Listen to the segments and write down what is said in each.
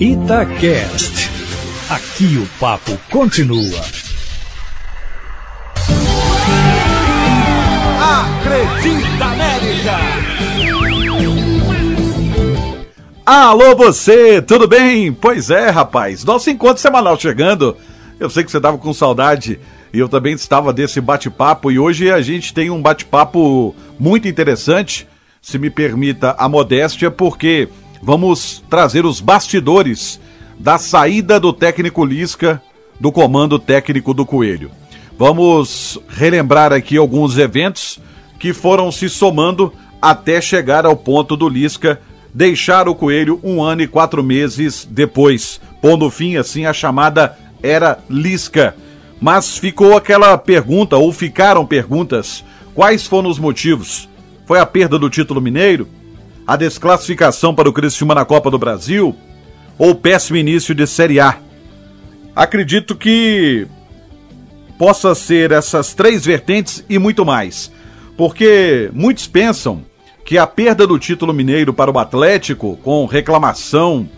Itacast. Aqui o papo continua. Acredita América! Alô você, tudo bem? Pois é, rapaz, nosso encontro semanal chegando. Eu sei que você estava com saudade e eu também estava desse bate-papo e hoje a gente tem um bate-papo muito interessante, se me permita a modéstia, porque vamos trazer os bastidores da saída do técnico Lisca do comando técnico do Coelho. Vamos relembrar aqui alguns eventos que foram se somando até chegar ao ponto do Lisca deixar o Coelho um ano e quatro meses depois, pondo fim assim à chamada Era Lisca. Mas ficou aquela pergunta, ou ficaram perguntas: quais foram os motivos? Foi a perda do título mineiro? A desclassificação para o Criciúma na Copa do Brasil? Ou péssimo início de Série A? Acredito que possa ser essas três vertentes e muito mais. Porque muitos pensam que a perda do título mineiro para o Atlético, com reclamação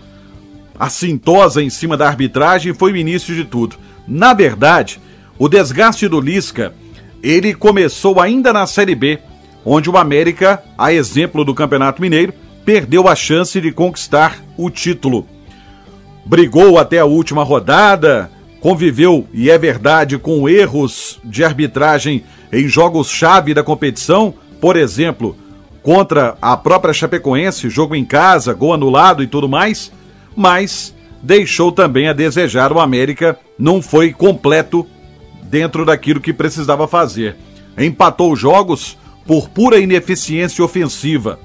assintosa em cima da arbitragem, foi o início de tudo. Na verdade, o desgaste do Lisca, ele começou ainda na Série B, onde o América, a exemplo do Campeonato Mineiro, perdeu a chance de conquistar o título. Brigou até a última rodada, conviveu, e é verdade, com erros de arbitragem em jogos-chave da competição, por exemplo, contra a própria Chapecoense, jogo em casa, gol anulado e tudo mais, mas deixou também a desejar. O América não foi completo dentro daquilo que precisava fazer. Empatou jogos por pura ineficiência ofensiva.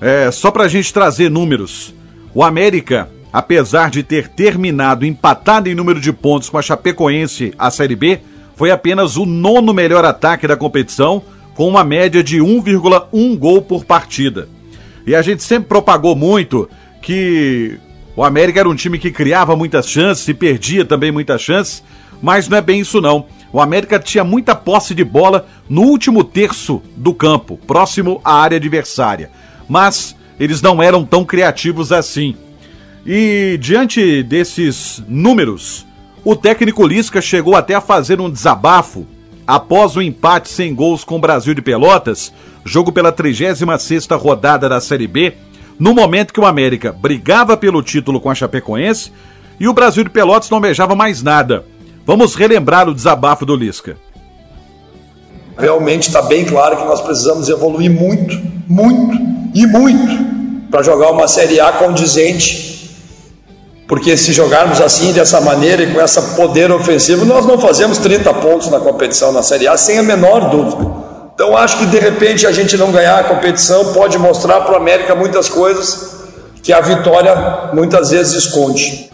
É, só para a gente trazer números, o América, apesar de ter terminado empatado em número de pontos com a Chapecoense, a Série B, foi apenas o nono melhor ataque da competição com uma média de 1,1 gol por partida. E a gente sempre propagou muito que o América era um time que criava muitas chances e perdia também muitas chances, mas não é bem isso não. O América tinha muita posse de bola no último terço do campo, próximo à área adversária. Mas eles não eram tão criativos assim. E diante desses números, o técnico Lisca chegou até a fazer um desabafo após o empate sem gols com o Brasil de Pelotas, jogo pela 36ª rodada da Série B, no momento que o América brigava pelo título com a Chapecoense e o Brasil de Pelotas não beijava mais nada. Vamos relembrar o desabafo do Lisca. Realmente está bem claro que nós precisamos evoluir muito, muito e muito para jogar uma Série A condizente porque se jogarmos assim, dessa maneira e com essa poder ofensivo, nós não fazemos 30 pontos na competição na Série A, sem a menor dúvida. Então acho que de repente a gente não ganhar a competição pode mostrar para o América muitas coisas que a vitória muitas vezes esconde.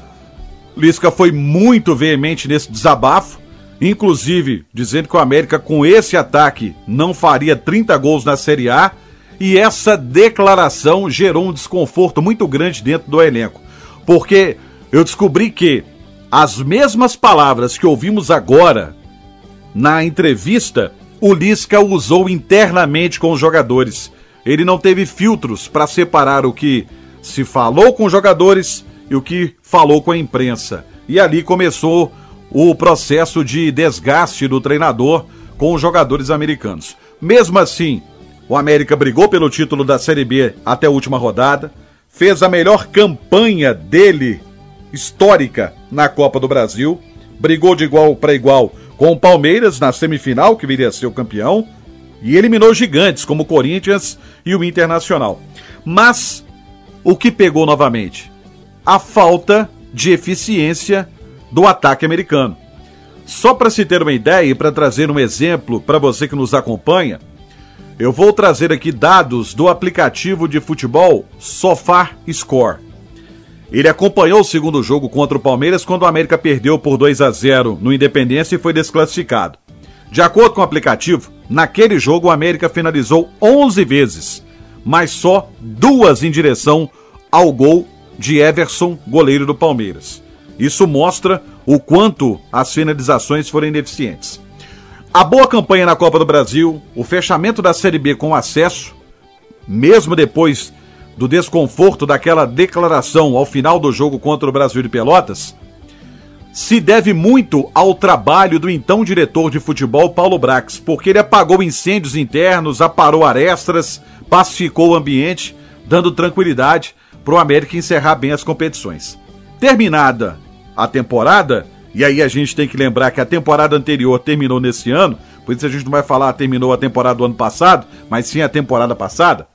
Lisca foi muito veemente nesse desabafo, inclusive dizendo que o América com esse ataque não faria 30 gols na Série A, e essa declaração gerou um desconforto muito grande dentro do elenco porque eu descobri que as mesmas palavras que ouvimos agora na entrevista, o Lisca usou internamente com os jogadores. Ele não teve filtros para separar o que se falou com os jogadores e o que falou com a imprensa. E ali começou o processo de desgaste do treinador com os jogadores americanos. Mesmo assim, o América brigou pelo título da Série B até a última rodada fez a melhor campanha dele histórica na Copa do Brasil, brigou de igual para igual com o Palmeiras na semifinal, que viria a ser o campeão, e eliminou gigantes como o Corinthians e o Internacional. Mas o que pegou novamente? A falta de eficiência do ataque americano. Só para se ter uma ideia e para trazer um exemplo para você que nos acompanha, eu vou trazer aqui dados do aplicativo de futebol Sofar Score. Ele acompanhou o segundo jogo contra o Palmeiras quando o América perdeu por 2 a 0 no Independência e foi desclassificado. De acordo com o aplicativo, naquele jogo o América finalizou 11 vezes, mas só duas em direção ao gol de Everson, goleiro do Palmeiras. Isso mostra o quanto as finalizações foram ineficientes. A boa campanha na Copa do Brasil, o fechamento da Série B com acesso, mesmo depois do desconforto daquela declaração ao final do jogo contra o Brasil de Pelotas, se deve muito ao trabalho do então diretor de futebol Paulo Brax, porque ele apagou incêndios internos, aparou arestas, pacificou o ambiente, dando tranquilidade para o América encerrar bem as competições. Terminada a temporada, e aí a gente tem que lembrar que a temporada anterior terminou nesse ano, por isso a gente não vai falar terminou a temporada do ano passado, mas sim a temporada passada.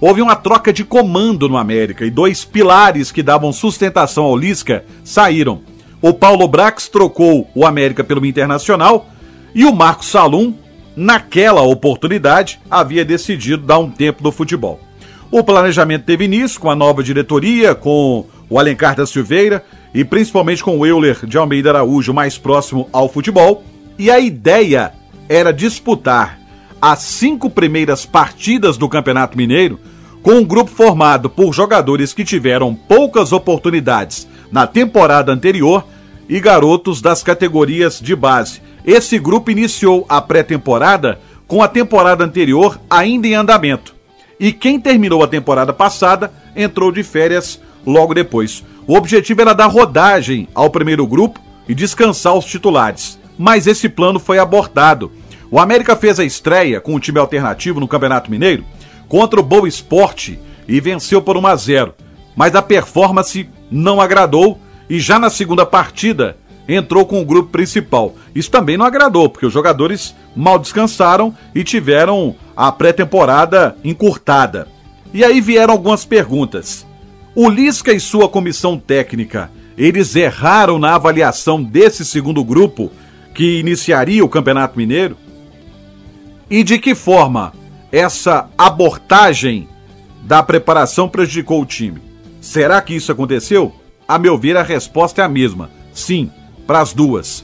Houve uma troca de comando no América e dois pilares que davam sustentação ao Lisca saíram. O Paulo Brax trocou o América pelo Internacional e o Marcos Salum, naquela oportunidade, havia decidido dar um tempo do futebol. O planejamento teve início com a nova diretoria, com o Alencar da Silveira e principalmente com o Euler de Almeida Araújo mais próximo ao futebol. E a ideia era disputar as cinco primeiras partidas do Campeonato Mineiro com um grupo formado por jogadores que tiveram poucas oportunidades na temporada anterior e garotos das categorias de base. Esse grupo iniciou a pré-temporada com a temporada anterior ainda em andamento. E quem terminou a temporada passada entrou de férias logo depois. O objetivo era dar rodagem ao primeiro grupo e descansar os titulares. Mas esse plano foi abortado. O América fez a estreia com o time alternativo no Campeonato Mineiro contra o Boa Esporte e venceu por 1 a 0. Mas a performance não agradou e já na segunda partida entrou com o grupo principal. Isso também não agradou, porque os jogadores mal descansaram e tiveram a pré-temporada encurtada. E aí vieram algumas perguntas. O Lisca e sua comissão técnica, eles erraram na avaliação desse segundo grupo que iniciaria o Campeonato Mineiro? E de que forma essa abortagem da preparação prejudicou o time? Será que isso aconteceu? A meu ver, a resposta é a mesma. Sim, para as duas.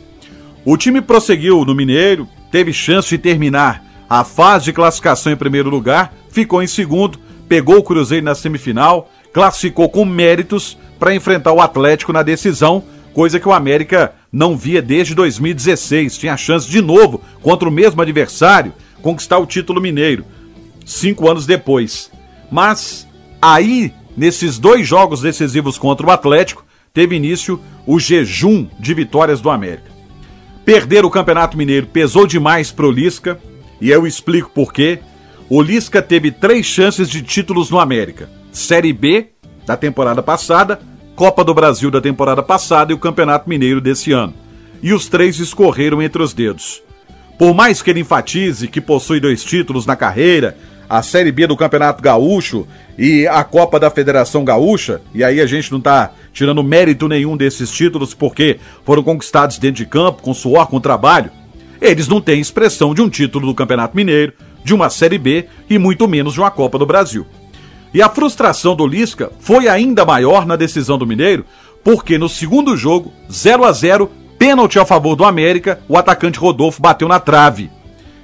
O time prosseguiu no Mineiro, teve chance de terminar a fase de classificação em primeiro lugar, ficou em segundo, pegou o Cruzeiro na semifinal, classificou com méritos para enfrentar o Atlético na decisão, coisa que o América não via desde 2016. Tinha chance de novo, contra o mesmo adversário, conquistar o título mineiro, cinco anos depois. Mas aí nesses dois jogos decisivos contra o Atlético, teve início o jejum de vitórias do América. Perder o Campeonato Mineiro pesou demais pro Lisca, e eu explico por quê. O Lisca teve três chances de títulos no América: Série B da temporada passada, Copa do Brasil da temporada passada e o Campeonato Mineiro desse ano. E os três escorreram entre os dedos. Por mais que ele enfatize que possui dois títulos na carreira a Série B do Campeonato Gaúcho e a Copa da Federação Gaúcha, e aí a gente não está tirando mérito nenhum desses títulos porque foram conquistados dentro de campo, com suor, com trabalho, eles não têm expressão de um título do Campeonato Mineiro, de uma Série B e muito menos de uma Copa do Brasil. E a frustração do Lisca foi ainda maior na decisão do Mineiro, porque no segundo jogo, 0 a 0 pênalti a favor do América, o atacante Rodolfo bateu na trave.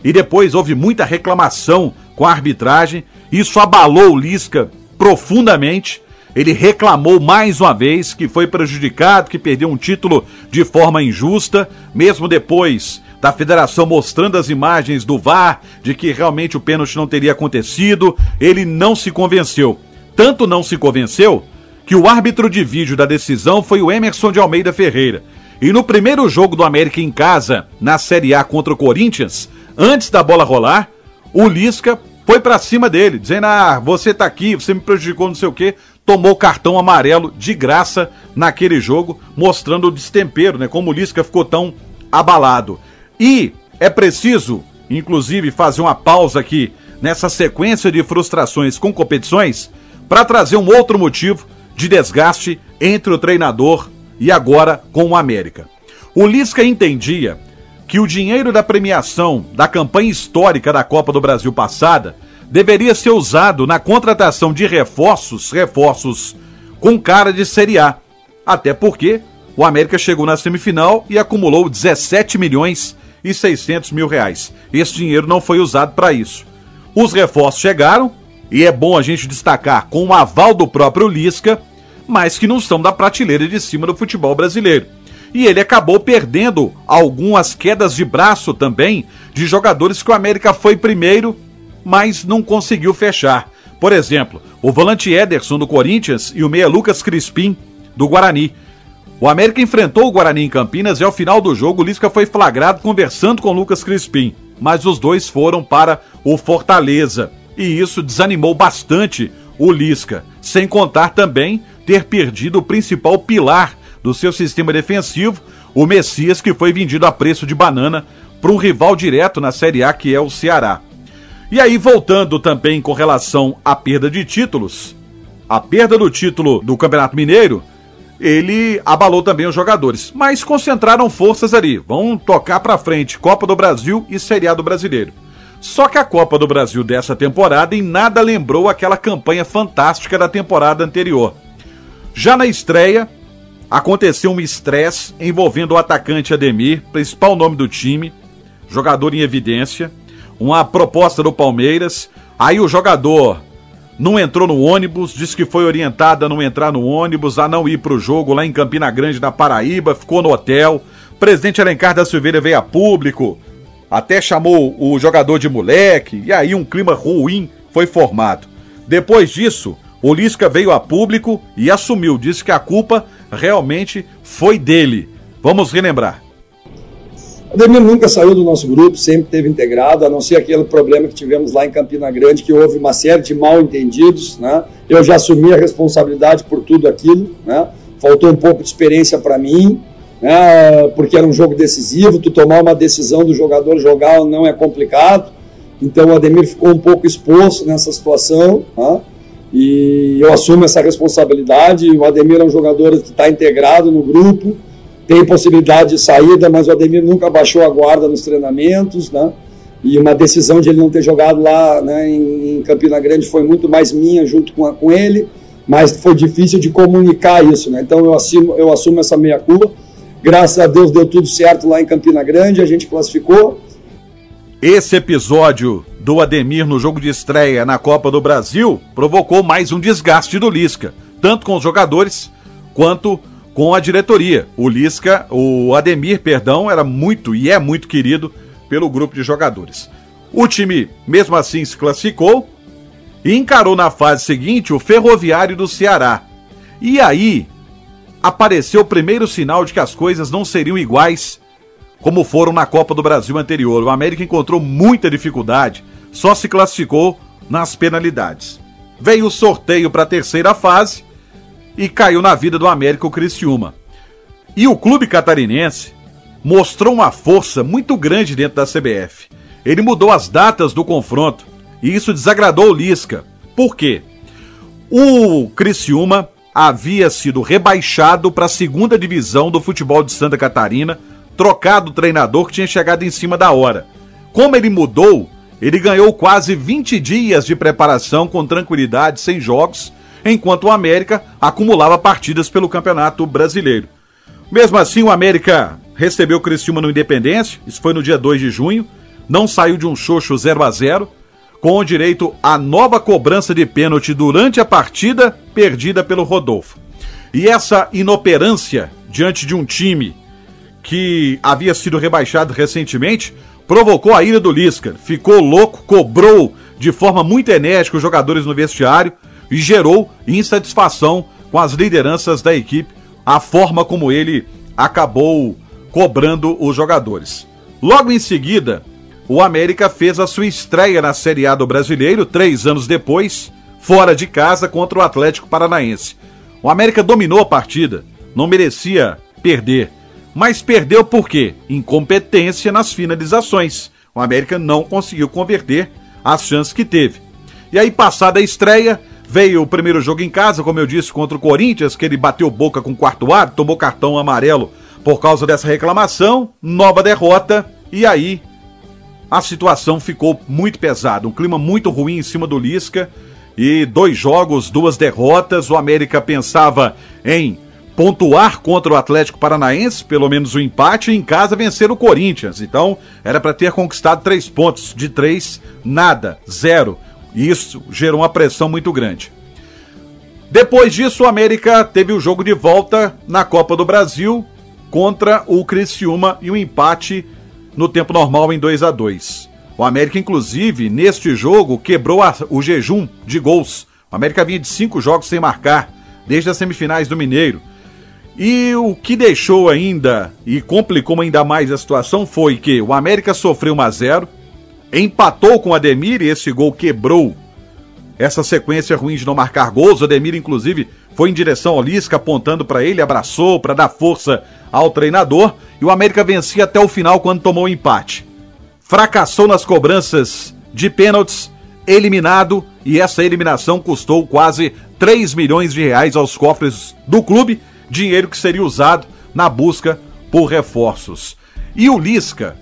E depois houve muita reclamação com a arbitragem. Isso abalou o Lisca profundamente. Ele reclamou mais uma vez que foi prejudicado, que perdeu um título de forma injusta, mesmo depois da federação mostrando as imagens do VAR de que realmente o pênalti não teria acontecido, ele não se convenceu. Tanto não se convenceu que o árbitro de vídeo da decisão foi o Emerson de Almeida Ferreira. E no primeiro jogo do América em casa, na Série A contra o Corinthians, antes da bola rolar, o Lisca foi para cima dele, dizendo: Ah, você tá aqui, você me prejudicou, não sei o quê. Tomou cartão amarelo de graça naquele jogo, mostrando o destempero, né? Como o Lisca ficou tão abalado. E é preciso, inclusive, fazer uma pausa aqui nessa sequência de frustrações com competições para trazer um outro motivo de desgaste entre o treinador e agora com o América. O Lisca entendia que o dinheiro da premiação da campanha histórica da Copa do Brasil passada deveria ser usado na contratação de reforços, reforços com cara de Série A. Até porque o América chegou na semifinal e acumulou 17 milhões e 600 mil reais. Esse dinheiro não foi usado para isso. Os reforços chegaram, e é bom a gente destacar com o aval do próprio Lisca, mas que não são da prateleira de cima do futebol brasileiro e ele acabou perdendo algumas quedas de braço também de jogadores que o América foi primeiro, mas não conseguiu fechar. Por exemplo, o volante Ederson do Corinthians e o meia Lucas Crispim do Guarani. O América enfrentou o Guarani em Campinas e ao final do jogo o Lisca foi flagrado conversando com Lucas Crispim, mas os dois foram para o Fortaleza e isso desanimou bastante o Lisca, sem contar também ter perdido o principal pilar do seu sistema defensivo, o Messias, que foi vendido a preço de banana para um rival direto na Série A, que é o Ceará. E aí, voltando também com relação à perda de títulos, a perda do título do Campeonato Mineiro, ele abalou também os jogadores, mas concentraram forças ali, vão tocar para frente Copa do Brasil e Série A do Brasileiro. Só que a Copa do Brasil dessa temporada em nada lembrou aquela campanha fantástica da temporada anterior. Já na estreia, aconteceu um estresse envolvendo o atacante Ademir, principal nome do time, jogador em evidência uma proposta do Palmeiras. Aí o jogador não entrou no ônibus, disse que foi orientado a não entrar no ônibus, a não ir para o jogo lá em Campina Grande, na Paraíba, ficou no hotel. Presidente Alencar da Silveira veio a público, até chamou o jogador de moleque, e aí um clima ruim foi formado. Depois disso, o Lisca veio a público e assumiu, disse que a culpa realmente foi dele. Vamos relembrar. Ademir nunca saiu do nosso grupo, sempre teve integrado, a não ser aquele problema que tivemos lá em Campina Grande, que houve uma série de mal entendidos. Né? Eu já assumi a responsabilidade por tudo aquilo. Né? Faltou um pouco de experiência para mim, né? porque era um jogo decisivo. Tu tomar uma decisão do jogador jogar não é complicado. Então o Ademir ficou um pouco exposto nessa situação. Né? E eu assumo essa responsabilidade. O Ademir é um jogador que está integrado no grupo tem possibilidade de saída, mas o Ademir nunca baixou a guarda nos treinamentos, né? E uma decisão de ele não ter jogado lá né, em, Campina Grande foi muito mais minha junto com, a, com ele, mas foi difícil de comunicar isso, né? Então eu assumo, eu assumo essa meia culpa. Graças a Deus deu tudo certo lá em Campina Grande, a gente classificou. Esse episódio do Ademir no jogo de estreia na Copa do Brasil provocou mais um desgaste do Lisca, tanto com os jogadores quanto com a diretoria. O Lisca, o Ademir, perdão, era muito e é muito querido pelo grupo de jogadores. O time, mesmo assim, se classificou e encarou na fase seguinte o Ferroviário do Ceará. E aí apareceu o primeiro sinal de que as coisas não seriam iguais como foram na Copa do Brasil anterior. O América encontrou muita dificuldade, só se classificou nas penalidades. Veio o sorteio para a terceira fase e caiu na vida do América o Criciúma. E o clube catarinense mostrou uma força muito grande dentro da CBF. Ele mudou as datas do confronto e isso desagradou o Lisca. Por quê? O Criciúma havia sido rebaixado para a segunda divisão do futebol de Santa Catarina, trocado o treinador que tinha chegado em cima da hora. Como ele mudou, ele ganhou quase 20 dias de preparação com tranquilidade, sem jogos, enquanto o América acumulava partidas pelo Campeonato Brasileiro. Mesmo assim, o América recebeu o Criciúma no Independência, isso foi no dia 2 de junho, não saiu de um xoxo 0 a 0 com o direito à nova cobrança de pênalti durante a partida perdida pelo Rodolfo. E essa inoperância diante de um time que havia sido rebaixado recentemente provocou a ira do Lisca. Ficou louco, cobrou de forma muito enérgica os jogadores no vestiário, e gerou insatisfação com as lideranças da equipe, a forma como ele acabou cobrando os jogadores. Logo em seguida, o América fez a sua estreia na Série A do Brasileiro, três anos depois, fora de casa contra o Atlético Paranaense. O América dominou a partida, não merecia perder, mas perdeu por quê? Incompetência nas finalizações. O América não conseguiu converter as chances que teve. E aí, passada a estreia, Veio o primeiro jogo em casa, como eu disse, contra o Corinthians, que ele bateu boca com o quarto ar, tomou cartão amarelo. Por causa dessa reclamação, nova derrota, e aí a situação ficou muito pesada, um clima muito ruim em cima do Lisca, e dois jogos, duas derrotas, o América pensava em pontuar contra o Atlético Paranaense, pelo menos o um empate, e em casa vencer o Corinthians. Então, era para ter conquistado três pontos, de três, nada, zero. E isso gerou uma pressão muito grande. Depois disso, o América teve o jogo de volta na Copa do Brasil contra o Criciúma e um empate no tempo normal em 2 a 2 O América, inclusive, neste jogo, quebrou a, o jejum de gols. O América vinha de cinco jogos sem marcar, desde as semifinais do Mineiro. E o que deixou ainda e complicou ainda mais a situação foi que o América sofreu 1 a 0, empatou com o Ademir e esse gol quebrou essa sequência ruim de não marcar gols. O Ademir, inclusive, foi em direção ao Lisca, apontando para ele, abraçou para dar força ao treinador. E o América vencia até o final quando tomou o empate. Fracassou nas cobranças de pênaltis, eliminado, e essa eliminação custou quase 3 milhões de reais aos cofres do clube dinheiro que seria usado na busca por reforços. E o Lisca,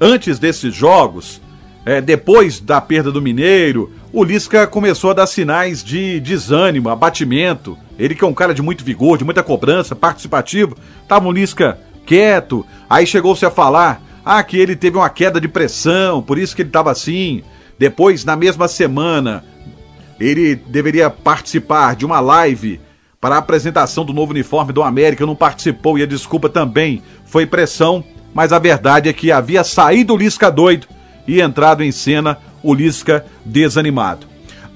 antes desses jogos, é, depois da perda do Mineiro, o Lisca começou a dar sinais de desânimo, abatimento. Ele que é um cara de muito vigor, de muita cobrança, participativo, tava um Lisca quieto. Aí chegou-se a falar ah, que ele teve uma queda de pressão, por isso que ele estava assim. Depois, na mesma semana, ele deveria participar de uma live para a apresentação do novo uniforme do América, não participou e a desculpa também foi pressão, mas a verdade é que havia saído o Lisca doido e entrado em cena o Lisca desanimado.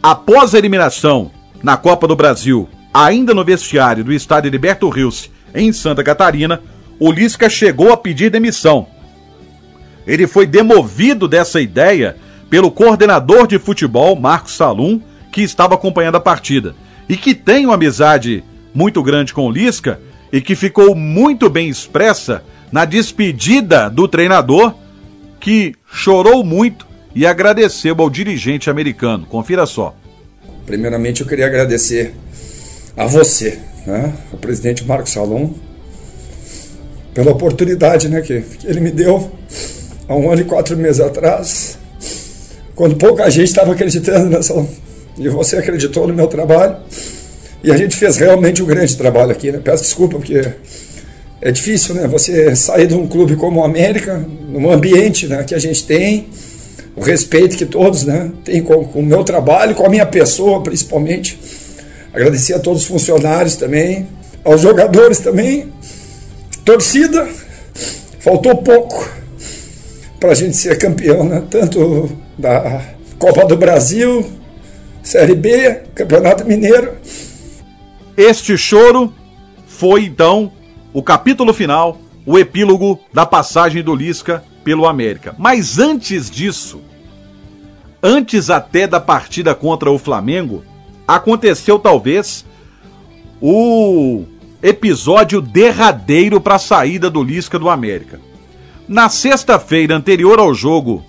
Após a eliminação na Copa do Brasil, ainda no vestiário do estádio Liberto Rios, em Santa Catarina, o Lisca chegou a pedir demissão. Ele foi demovido dessa ideia pelo coordenador de futebol, Marcos Salum, que estava acompanhando a partida e que tem uma amizade muito grande com o Lisca e que ficou muito bem expressa na despedida do treinador, que chorou muito e agradeceu ao dirigente americano. Confira só. Primeiramente, eu queria agradecer a você, né, o presidente Marcos Salom, pela oportunidade né, que, ele me deu há um ano e quatro meses atrás, quando pouca gente estava acreditando nessa e você acreditou no meu trabalho. E a gente fez realmente um grande trabalho aqui, né? Peço desculpa porque é difícil, né? Você sair de um clube como o América, num ambiente né, que a gente tem, o respeito que todos né, têm com, com o meu trabalho, com a minha pessoa principalmente. Agradecer a todos os funcionários também, aos jogadores também, torcida. Faltou pouco para a gente ser campeão, né? Tanto da Copa do Brasil Série B, Campeonato Mineiro. Este choro foi então o capítulo final, o epílogo da passagem do Lisca pelo América. Mas antes disso, antes até da partida contra o Flamengo, aconteceu talvez o episódio derradeiro para a saída do Lisca do América. Na sexta-feira anterior ao jogo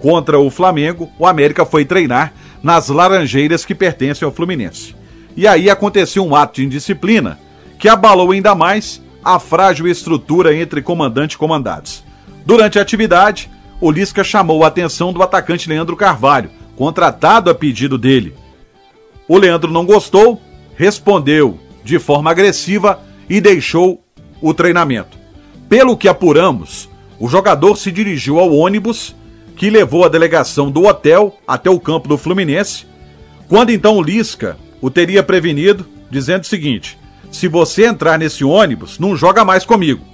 contra o Flamengo, o América foi treinar nas Laranjeiras que pertencem ao Fluminense. E aí aconteceu um ato de indisciplina que abalou ainda mais a frágil estrutura entre comandante e comandados. Durante a atividade, o Lisca chamou a atenção do atacante Leandro Carvalho, contratado a pedido dele. O Leandro não gostou, respondeu de forma agressiva e deixou o treinamento. Pelo que apuramos, o jogador se dirigiu ao ônibus que levou a delegação do hotel até o campo do Fluminense, quando então o Lisca o teria prevenido, dizendo o seguinte: se você entrar nesse ônibus, não joga mais comigo.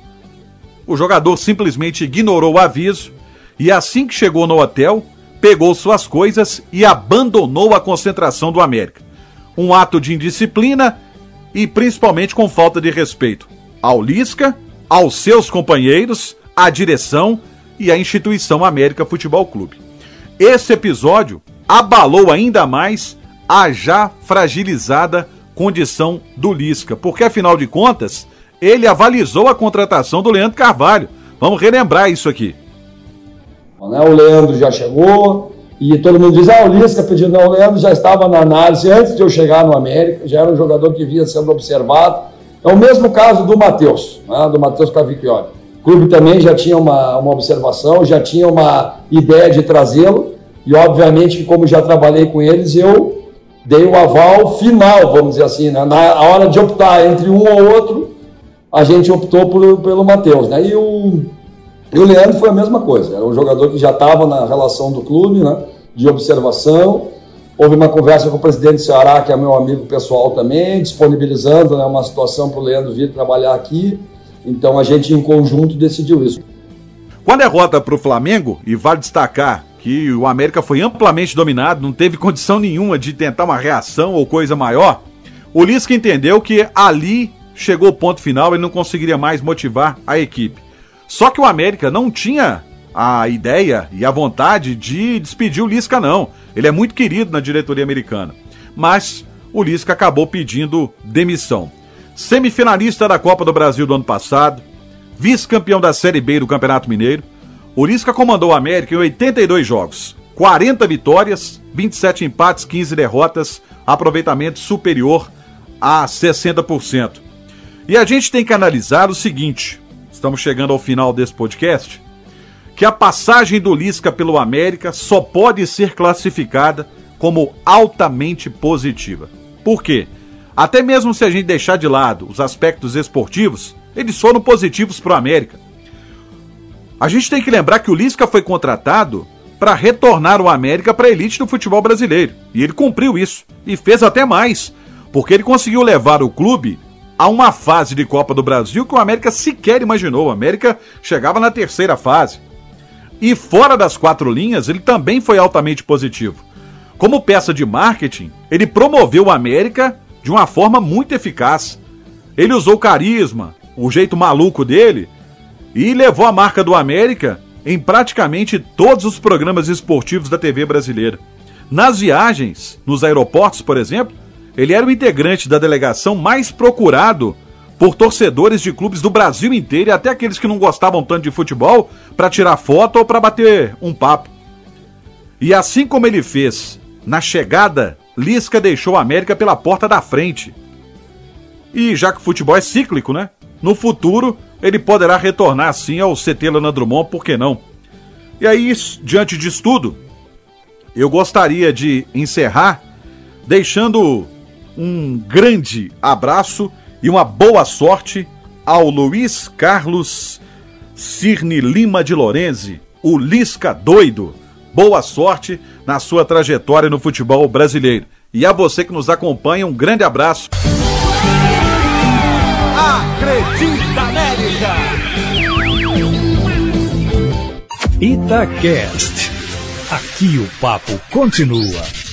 O jogador simplesmente ignorou o aviso e, assim que chegou no hotel, pegou suas coisas e abandonou a concentração do América. Um ato de indisciplina e principalmente com falta de respeito ao Lisca, aos seus companheiros, à direção e a instituição América Futebol Clube. Esse episódio abalou ainda mais a já fragilizada condição do Lisca, porque afinal de contas, ele avalizou a contratação do Leandro Carvalho. Vamos relembrar isso aqui. O Leandro já chegou e todo mundo diz: ah, o Lisca pediu. Não, o Leandro já estava na análise antes de eu chegar no América, já era um jogador que vinha sendo observado. É o mesmo caso do Matheus, né, do Matheus Cavicchioli. O clube também já tinha uma, uma observação, já tinha uma ideia de trazê-lo, e obviamente como já trabalhei com eles, eu dei o aval final, vamos dizer assim, né? na hora de optar entre um ou outro, a gente optou por, pelo Matheus, né? E o, e o Leandro foi a mesma coisa, era um jogador que já estava na relação do clube, né? De observação, Houve uma conversa com o presidente do Ceará, que é meu amigo pessoal também, disponibilizando né, uma situação para o Leandro vir trabalhar aqui. Então a gente em conjunto decidiu isso. Com a derrota para o Flamengo, e vale destacar que o América foi amplamente dominado, não teve condição nenhuma de tentar uma reação ou coisa maior, o Lisca entendeu que ali chegou o ponto final, ele não conseguiria mais motivar a equipe. Só que o América não tinha a ideia e a vontade de despedir o Lisca, não. Ele é muito querido na diretoria americana. Mas o Lisca acabou pedindo demissão. Semifinalista da Copa do Brasil do ano passado, vice-campeão da Série B do Campeonato Mineiro, o Lisca comandou o América em 82 jogos, 40 vitórias, 27 empates, 15 derrotas, aproveitamento superior a 60%. E a gente tem que analisar o seguinte: estamos chegando ao final desse podcast, que a passagem do Lisca pelo América só pode ser classificada como altamente positiva. Por quê? Até mesmo se a gente deixar de lado os aspectos esportivos, eles foram positivos para o América. A gente tem que lembrar que o Lisca foi contratado para retornar o América para a elite do futebol brasileiro. E ele cumpriu isso. E fez até mais. Porque ele conseguiu levar o clube a uma fase de Copa do Brasil que o América sequer imaginou. O América chegava na terceira fase. E fora das quatro linhas, ele também foi altamente positivo. Como peça de marketing, ele promoveu o América de uma forma muito eficaz. Ele usou carisma, o jeito maluco dele, e levou a marca do América em praticamente todos os programas esportivos da TV brasileira. Nas viagens, nos aeroportos, por exemplo, ele era o integrante da delegação mais procurado por torcedores de clubes do Brasil inteiro e até aqueles que não gostavam tanto de futebol para tirar foto ou para bater um papo. E assim como ele fez na chegada, Lisca deixou a América pela porta da frente. E já que o futebol é cíclico, né? No futuro, ele poderá retornar sim ao CT Lana Drummond, por que não? E aí, diante disso tudo, eu gostaria de encerrar deixando um grande abraço e uma boa sorte ao Luiz Carlos Cirne Lima de Lorenzi, o Lisca doido. Boa sorte na sua trajetória no futebol brasileiro. E a você que nos acompanha, um grande abraço. Acredita América! Itacast. Aqui o papo continua.